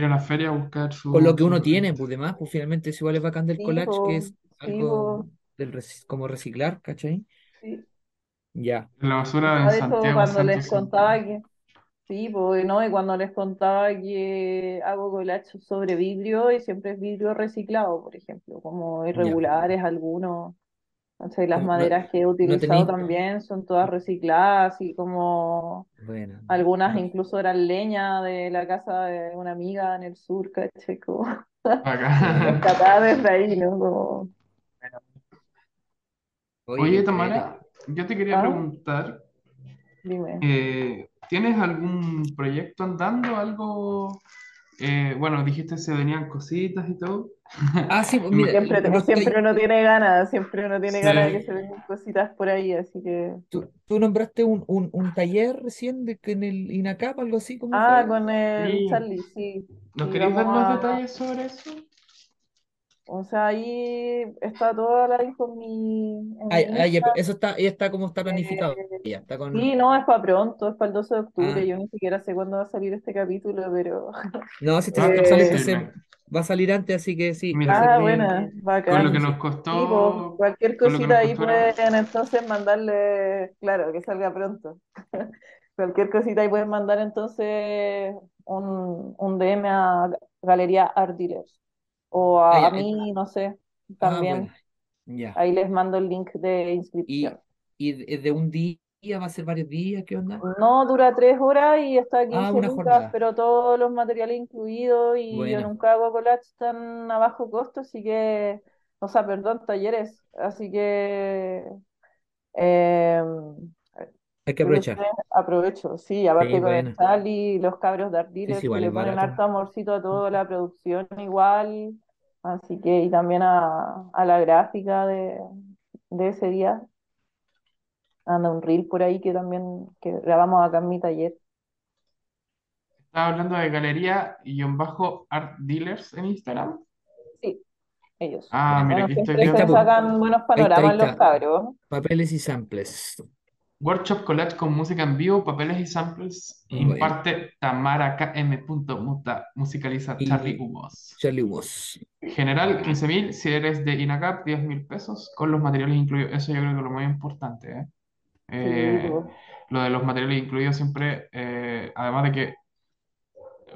Ir a ahí la feria a buscar con lo su, que su uno tiene, pues demás, pues finalmente es igual es bacán del Sí, collage, que es algo del reci- como reciclar, ¿cachai? sí. Ya, la basura de hecho, Santiago cuando les 105. contaba que, sí, pues, ¿no? Y cuando les contaba que hago collage sobre vidrio y siempre es vidrio reciclado, por ejemplo, como ya. irregulares algunos, ¿cachai? Las no, maderas que he utilizado también son todas recicladas y como bueno, algunas no, incluso eran leña de la casa de una amiga en el sur, Bacán. *laughs* rescatada desde ahí, ¿no? Como, oye, Oye. Tamara, yo te quería ah, preguntar, dime. eh, ¿tienes algún proyecto andando? ¿Algo? Eh, bueno, dijiste se venían cositas y todo. Ah, sí, pues *laughs* mira, Siempre, estoy, uno tiene ganas, siempre uno tiene Sí. ganas de que se vengan cositas por ahí, así que... tú, tú nombraste un, un, un taller recién de que en el INACAP, algo así, ¿cómo Ah, fue? con el Sí. Charlie, sí, ¿Nos queréis dar más a... detalles sobre eso? O sea, ahí está toda la info en mi, en mi eso está, ya está como está Eh, planificado, ya está con, sí, no, es para pronto, es para el 12 de octubre, ah, yo ni siquiera sé cuándo va a salir este capítulo, pero... *laughs* no, si *laughs* este Ah, sale eh, este, se- va a salir antes, así que sí, Mira, va a ser Ah, buena, bien- Con lo bacán. que nos Sí, pues, costó, cualquier cosita ahí pueden entonces mandarle, claro, que salga pronto. *laughs* Cualquier cosita ahí pueden mandar entonces un, un DM a Galería Art Dealers. O Ah, a, ya, a mí, no sé, Ah, también. bueno, ya. Ahí les mando el link de ¿Y, inscripción. y de de un día va a ser varios días? ¿Qué onda? No, dura tres horas y está a Ah, 15 una lucas, pero todos los materiales incluidos y yo Buena. nunca hago collage tan a bajo costo, así que, o sea, perdón, talleres, así que eh, Hay que yo aprovechar. aprovecho, sí, aparte Sí, con el buena. Charlie, los cabros de Art Sí, sí, que le ponen barato. harto amorcito a toda la producción igual, así que, y también a, a la gráfica de, de ese día, anda un reel por ahí que también que grabamos acá en mi taller. Estaba hablando de galería y un bajo art dealers en Instagram. Sí, ellos. Ah, mira, Bueno, aquí estoy viendo. sacan buenos Ahí está, ahí panoramas los cabros. Papeles y samples. Workshop collage con música en vivo, papeles y samples. Bueno. Imparte Tamara KM. Muta, musicaliza Charlie Humos. Charlie Woz. General 15.000, si eres de INACAP 10.000 pesos con los materiales incluidos. Eso yo creo que es lo más importante, ¿eh? Sí, Eh, lo de los materiales incluidos siempre, eh, además de que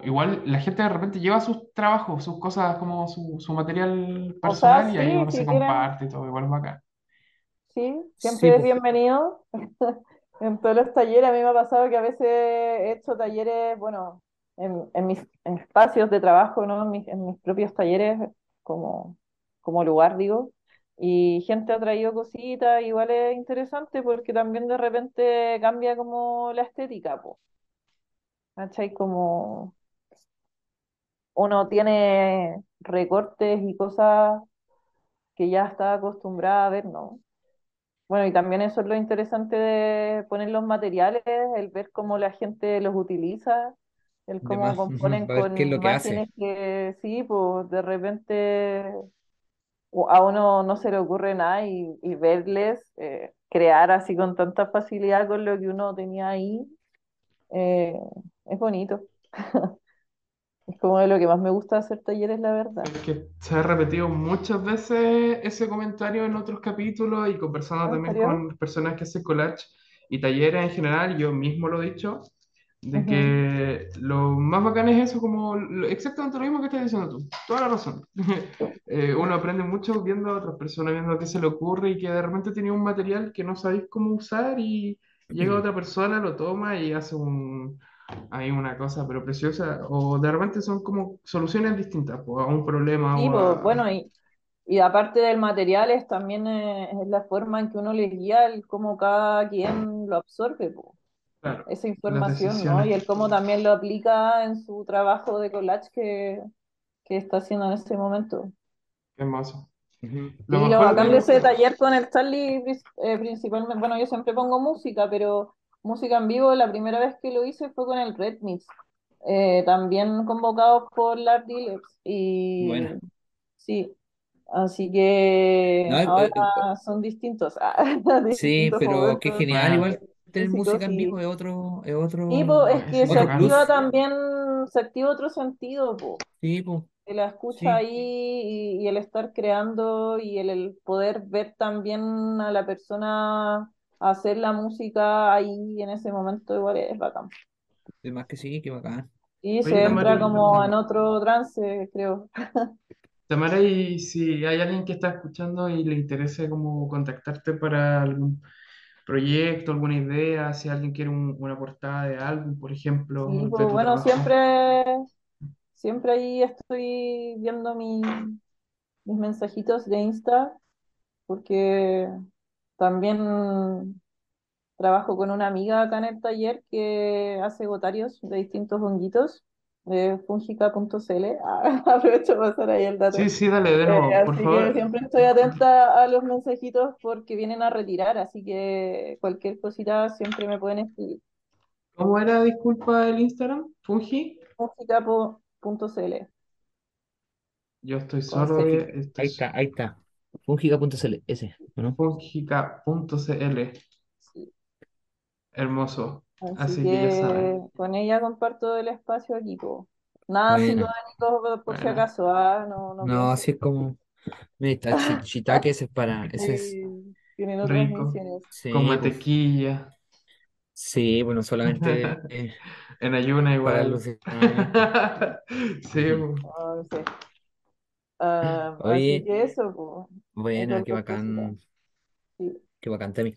igual la gente de repente lleva sus trabajos, sus cosas como su, su material O sea, personal y ahí sí, uno se quieren, comparte y todo, igual es bacán. Sí, Sí, siempre es pues. bienvenido *laughs* en todos los talleres. A mí me ha pasado que a veces he hecho talleres, bueno, en, en mis en espacios de trabajo, ¿no? En mis, en mis propios talleres como, como lugar, digo. Y gente ha traído cositas, igual es interesante porque también de repente cambia como la estética, pues. ¿Cachai? Como uno tiene recortes y cosas que ya está acostumbrada a ver, ¿no? Bueno, y también eso es lo interesante de poner los materiales, el ver cómo la gente los utiliza, el cómo *laughs* componen qué es con lo que hace. imágenes que sí, pues de repente a uno no se le ocurre nada y, y verles eh, crear así con tanta facilidad con lo que uno tenía ahí, eh, es bonito. *laughs* Es como de lo que más me gusta hacer talleres, la verdad. Es que se ha repetido muchas veces ese comentario en otros capítulos y conversando ¿En también serio? con personas que hacen collage y talleres en general, yo mismo lo he dicho, de Ujú. que lo más bacán es eso, como exactamente lo mismo que estás diciendo tú, toda la razón. *laughs* Eh, uno aprende mucho viendo a otras personas, viendo qué se le ocurre y que de repente tiene un material que no sabéis cómo usar y llega otra persona, lo toma y hace un, hay una cosa pero preciosa, o de repente son como soluciones distintas pues, a un problema Sí, o pues, a... bueno, y, y aparte del material es también eh, es la forma en que uno le guía el cómo cada quien lo absorbe, pues, Claro, esa información, ¿no? Y el cómo también lo aplica en su trabajo de collage que, que está haciendo en este momento. Qué hermoso. Ujú. Lo Sí, lo bacán de ese taller con el Charlie, eh, principalmente, bueno, yo siempre pongo música, pero música en vivo, la primera vez que lo hice fue con el Red Mix, eh, también convocados por las dealers. Y Buena. sí, así que ahora son *laughs* distintos, sí, pero qué genial, Bueno, igual tener música en vivo es otro, es otro, po, es que se activa plus. también, se activa otro sentido, po. Sí, que la escucha sí. ahí y, y el estar creando y el, el poder ver también a la persona hacer la música ahí en ese momento igual es bacán. De más que sí, qué bacán. Y Oye, se entra Tamara, como en otro trance, creo. Tamara, y si hay alguien que está escuchando y le interese como contactarte para algún proyecto, alguna idea, si alguien quiere un- una portada de álbum, por ejemplo, Sí, pues bueno, trabajo. siempre, siempre ahí estoy viendo mi- mis mensajitos de Insta, porque también Trabajo con una amiga acá en el taller que hace gotarios de distintos honguitos de fungica.cl. *laughs* Ah, aprovecho para pasar ahí el dato. Sí, sí, dale, de Eh, nuevo, por así que favor. siempre estoy atenta a los mensajitos porque vienen a retirar, así que cualquier cosita siempre me pueden escribir. ¿Cómo era, disculpa, el Instagram? ¿Fungi? fungica.cl Yo estoy solo, oye, estoy Ahí está, ahí está. Fungiga.cl, ese, ¿o ¿no? fungica.cl. Sí. Hermoso. Así Así que ya saben. que con ella comparto el espacio aquí, po. Nada psicodélico por, por si acaso, ah, No, no No, así es como. Mira, *laughs* shiitake, ese es para. Ese es. Sí, tienen otras Rico. misiones. Sí, Con pues, mantequilla. sí, bueno, solamente eh, *laughs* En ayuna para igual. *laughs* alucinar. Sí, po. No, no sé. Ah, *laughs* así Oye, que eso, pues, buena, qué bacán, Sí. qué bacán, Tami.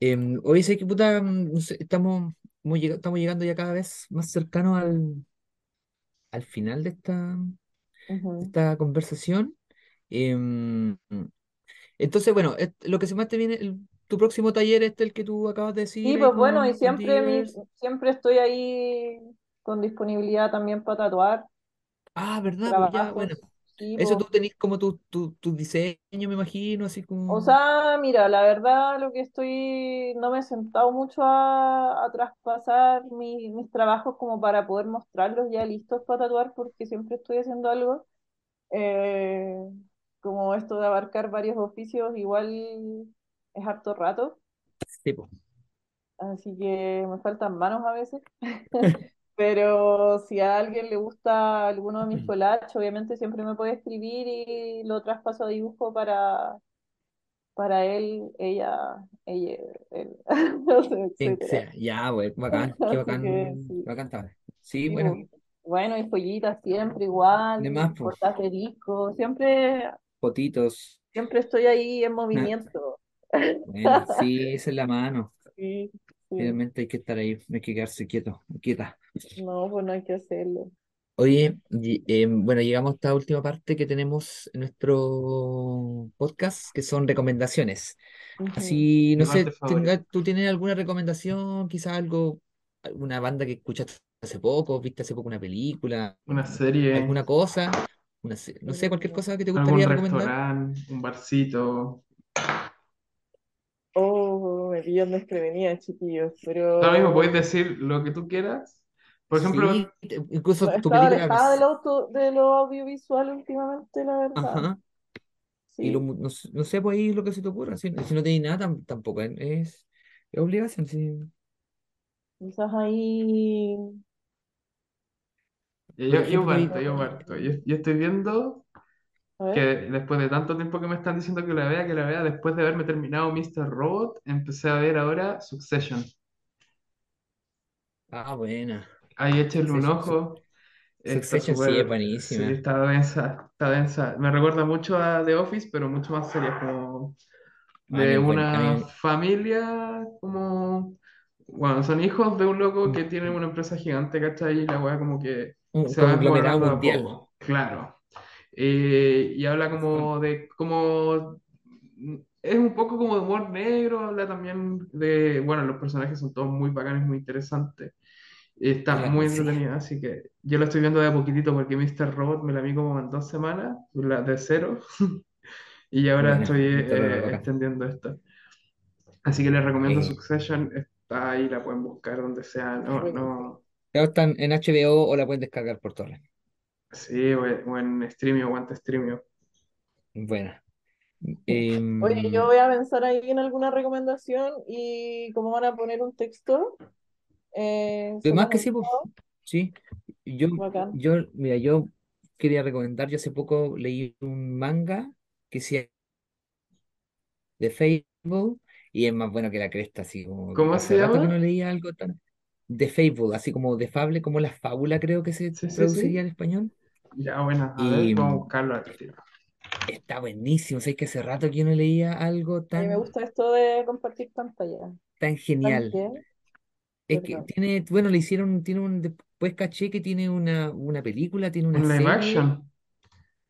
Em, oye, sé que puta, mm, no sé, estamos, muy llega- estamos llegando ya cada vez más cercanos al, al final de esta, de Ujú. esta conversación. Em, entonces, bueno, lo que se más te viene, el- tu próximo taller este, el que tú acabas de Sí, decir ahí pues bueno, y con, con siempre, mi, Divers. siempre estoy ahí con disponibilidad también para tatuar Ah, ¿verdad? Pues ya, bueno. trabajos. Sí, Eso tú tenés como tu, tu, tu diseño, me imagino, así O como... sea, mira, la verdad lo que estoy, no me he sentado mucho a, a traspasar mi- mis trabajos como para poder mostrarlos ya listos para tatuar, porque siempre estoy haciendo algo. Eh, como esto de abarcar varios oficios, igual es harto rato, Sí, pues. así que me faltan manos a veces. *laughs* Pero si a alguien le gusta alguno de mis collages, obviamente siempre me puede escribir y lo traspaso a dibujo para, para él, ella, ella, él, *laughs* no sé, sea. Ya, güey, bacán, *laughs* qué Así que bacán, sí, bacán. Sí, sí, bueno, bu- bueno, y joyitas siempre igual, de más, pues, portas de disco, siempre, fotitos. siempre estoy ahí en movimiento. Sí, *laughs* esa es la mano. Sí, sí. Finalmente hay que estar ahí, no hay que quedarse quieto, quieta. No, pues no hay que hacerlo. Oye, y, eh, bueno, llegamos a esta última parte que tenemos en nuestro podcast, que son recomendaciones. Ujú. Así, no Mi parte sé, tenga-. ¿tú tienes alguna recomendación? Quizás algo, alguna banda que escuchaste hace poco, viste hace poco una película, Una serie, alguna cosa, una se- no sé, cualquier Mm, cosa que te algún gustaría recomendar. restaurante, un barcito. Oh, me pillan desprevenida, chiquillos, Ahora mismo pero podéis decir lo que tú quieras. Por ejemplo, Sí, incluso tu película, del auto, de lo audiovisual últimamente, la verdad. ajá, y lo, no, sé, no sé, pues ahí lo que se te ocurra, si, si no tenéis nada, tam- tampoco es, es, es obligación, sí. quizás ahí, yo, Por yo parto, yo parto. Yo, yo estoy viendo que después de tanto tiempo que me están diciendo que la vea, que la vea, después de haberme terminado Mr. Robot, empecé a ver ahora Succession. ah, buena, Ahí échenle un ojo. Está sí es sí, está densa, está densa. Me recuerda mucho a The Office, pero mucho más seria, como mí de una mí, familia, como, bueno, son hijos de un loco que tiene una empresa gigante, ¿cachai? Y la weá como que un se va a poco, claro. Eh, y habla como de, como, es un poco como de humor negro, habla también de, bueno, los personajes son todos muy bacanes, muy interesantes. Está muy sí, entretenida, así que yo la estoy viendo de a poquitito porque Mr. Robot me la vi como en dos semanas, la de cero, *laughs* y ahora buena, estoy eh, extendiendo esto. Así que les recomiendo Eh, Succession, está ahí, la pueden buscar donde sea, no, bueno, no, ya están en HBO o la pueden descargar por torrent, sí, o en, o en Streamio, aguante Streamio. buena. Oye, yo Em, voy a pensar ahí en alguna recomendación y como van a poner un texto, eh, de más que sí, pues, sí, yo, Bacán. yo, mira, yo quería recomendar, yo hace poco leí un manga que se de Fable y es más bueno que la cresta, así como ¿Cómo hace se rato que llama? no leía algo tan de Fable, así como de fable, como la fábula creo que se Sí, sí, traduciría sí. en español. Ya, bueno, a ver, Y vamos a buscarlo al tiro. está buenísimo, sé que hace rato que yo no leía algo A mí me tan, gusta esto de compartir pantalla. tan ¿Tan genial. qué? Es que Perdón. tiene, bueno, le hicieron, tiene un, después caché que tiene una, una película, tiene una Un live serie, action.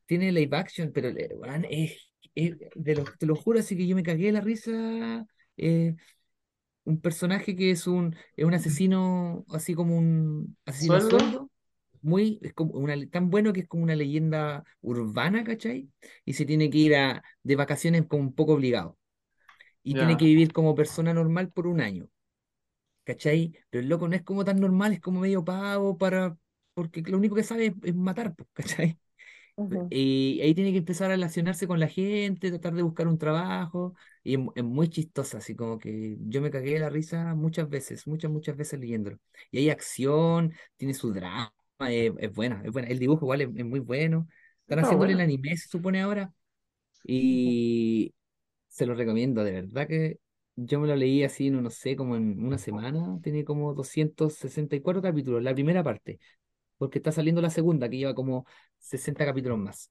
tiene live action, pero eh, weón, es, es- de lo, te lo juro, así que yo me cagué de la risa. eh, un personaje que es un, es un asesino, así como un asesino a ¿Sueldo? sueldo, muy, es como una, tan bueno que es como una leyenda urbana, ¿cachai? Y se tiene que ir a, de vacaciones como un poco obligado. Y tiene que Ya, vivir como persona normal por un año, ¿cachai? Pero el loco no es como tan normal, es como medio pavo para, porque lo único que sabe es, es matar, *laughs* ¿cachai? Ujú. Y ahí tiene que empezar a relacionarse con la gente, tratar de buscar un trabajo, y es, mu- es muy chistosa, así como que yo me cagué de la risa muchas veces, muchas, muchas veces leyéndolo. Y hay acción, tiene su drama, es, es buena, es buena. El dibujo igual es, es muy bueno. Están Está haciéndole el bueno. anime, se supone ahora. Y se lo recomiendo, de verdad que yo me lo leí así, no, no sé, como en una semana. Tiene como 264 capítulos, la primera parte. Porque está saliendo la segunda, que lleva como 60 capítulos más.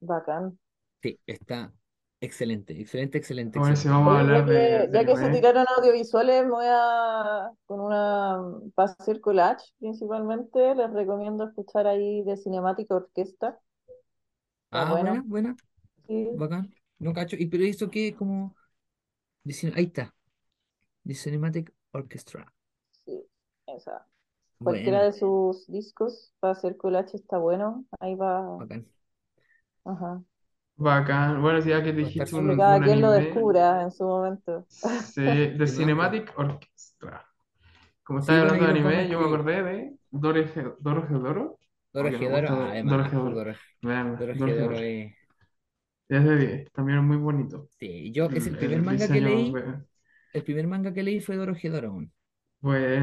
Bacán. Sí, está excelente, excelente, excelente, Bueno, si vamos a Oye, ya hablar de, que, de ya que se tiraron audiovisuales, me voy a, con una, para hacer collage principalmente, les recomiendo escuchar ahí de Cinemática Orquesta. Está Ah, buena, bueno. buena, Sí, bacán. No cacho. ¿Y pero eso qué? Como. Ahí está. The Cinematic Orchestra. sí, esa. Cualquiera de sus discos para hacer collage está bueno. Ahí va. bacán. Ajá. Bacán. Bueno, si ya que Va a dijiste que un, cada un quien lo descubra en su momento. sí, *laughs* The. Cinematic Orchestra. Como Sí, bueno, hablando de a anime, yo me acordé de. Doro gusta además, pues Dorohedoro. Doro, Vean, Doro Dorohedoro. Es. Es de 10, también es muy bonito. Sí, yo es el El, primer el manga que leí. ve- El primer manga que leí fue Doro Gedoro. weón.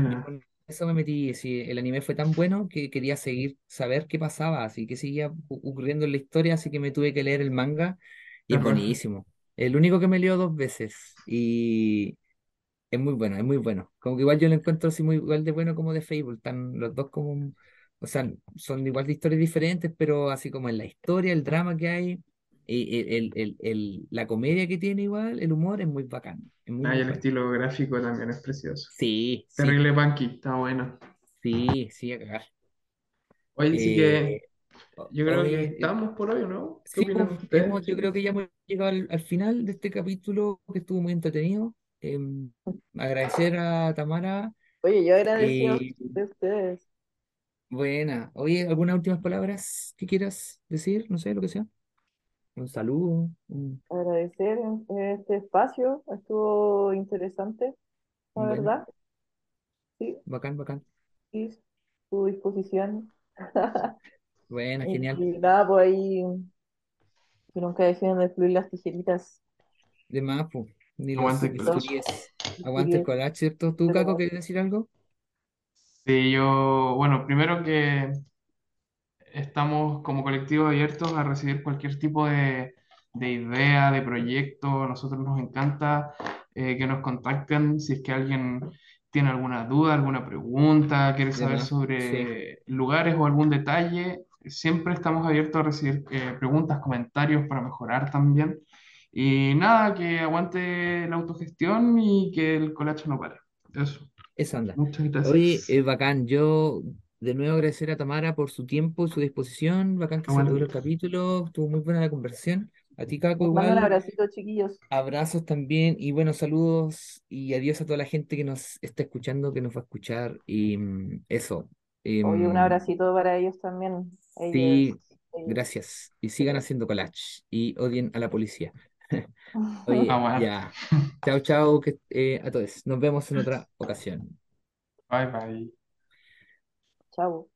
Y buena. eso me metí. Sí, el anime fue tan bueno que quería seguir, saber qué pasaba, así que seguía ocurriendo en la historia, así que me tuve que leer el manga y es Ajá. buenísimo. El único que me leo dos veces y es muy bueno, es muy bueno. Como que igual yo lo encuentro así muy igual de bueno como de Fable, están los dos como, o sea, son igual de historias diferentes, pero así como en la historia, el drama que hay, el, el, el- el- la comedia que tiene igual, el humor es muy bacán, es muy, Ah, y el estilo gráfico también es precioso. Sí, sí, Terrible Punky, está bueno. sí, sí, a cagar. Oye, sí que Eh, yo creo que eh, estamos por hoy, ¿no? ¿Qué sí, opinan pues, ustedes, hemos, yo creo que ya hemos llegado al, al final de este capítulo que estuvo muy entretenido. Em, agradecer a Tamara. Oye, yo agradecido eh, de ustedes. buena. Oye, ¿algunas últimas palabras que quieras decir? No sé, lo que sea. Un saludo. un- Agradecer este espacio. Estuvo interesante, la verdad. Sí, bacán, bacán. sí, su disposición. *laughs* Buena, genial. Y nada, pues ahí que nunca dejen de fluir las tijeritas. De más, pues, ni Aguante el bisturíes. Aguante el collage, ¿cierto? ¿Tú, Caco, quieres decir algo? Sí, yo, bueno, primero que estamos como colectivo abiertos a recibir cualquier tipo de, de idea, de proyecto. A nosotros nos encanta eh, que nos contacten si es que alguien tiene alguna duda, alguna pregunta, quiere saber más, sí. sobre lugares o algún detalle. Siempre estamos abiertos a recibir eh, preguntas, comentarios para mejorar también. Y nada, que aguante la autogestión y que el colacho no pare. Eso. Eso anda. Muchas Oye, gracias. es bacán. Yo de nuevo agradecer a Tamara por su tiempo y su disposición. Bacán que se Aguante logró el capítulo. Estuvo muy buena la conversación. A ti, Caco, mando un igual. abracito, chiquillos. Abrazos también y buenos saludos y adiós a toda la gente que nos está escuchando, que nos va a escuchar. Y mm, eso. Oye, un em, abracito para ellos también. Ellos, sí, ellos. gracias. Y sigan haciendo collage y odien a la policía. *laughs* Oye, Aguante. ya. Chao, chao, eh, a todos. Nos vemos en otra ocasión. Bye bye. Ciao.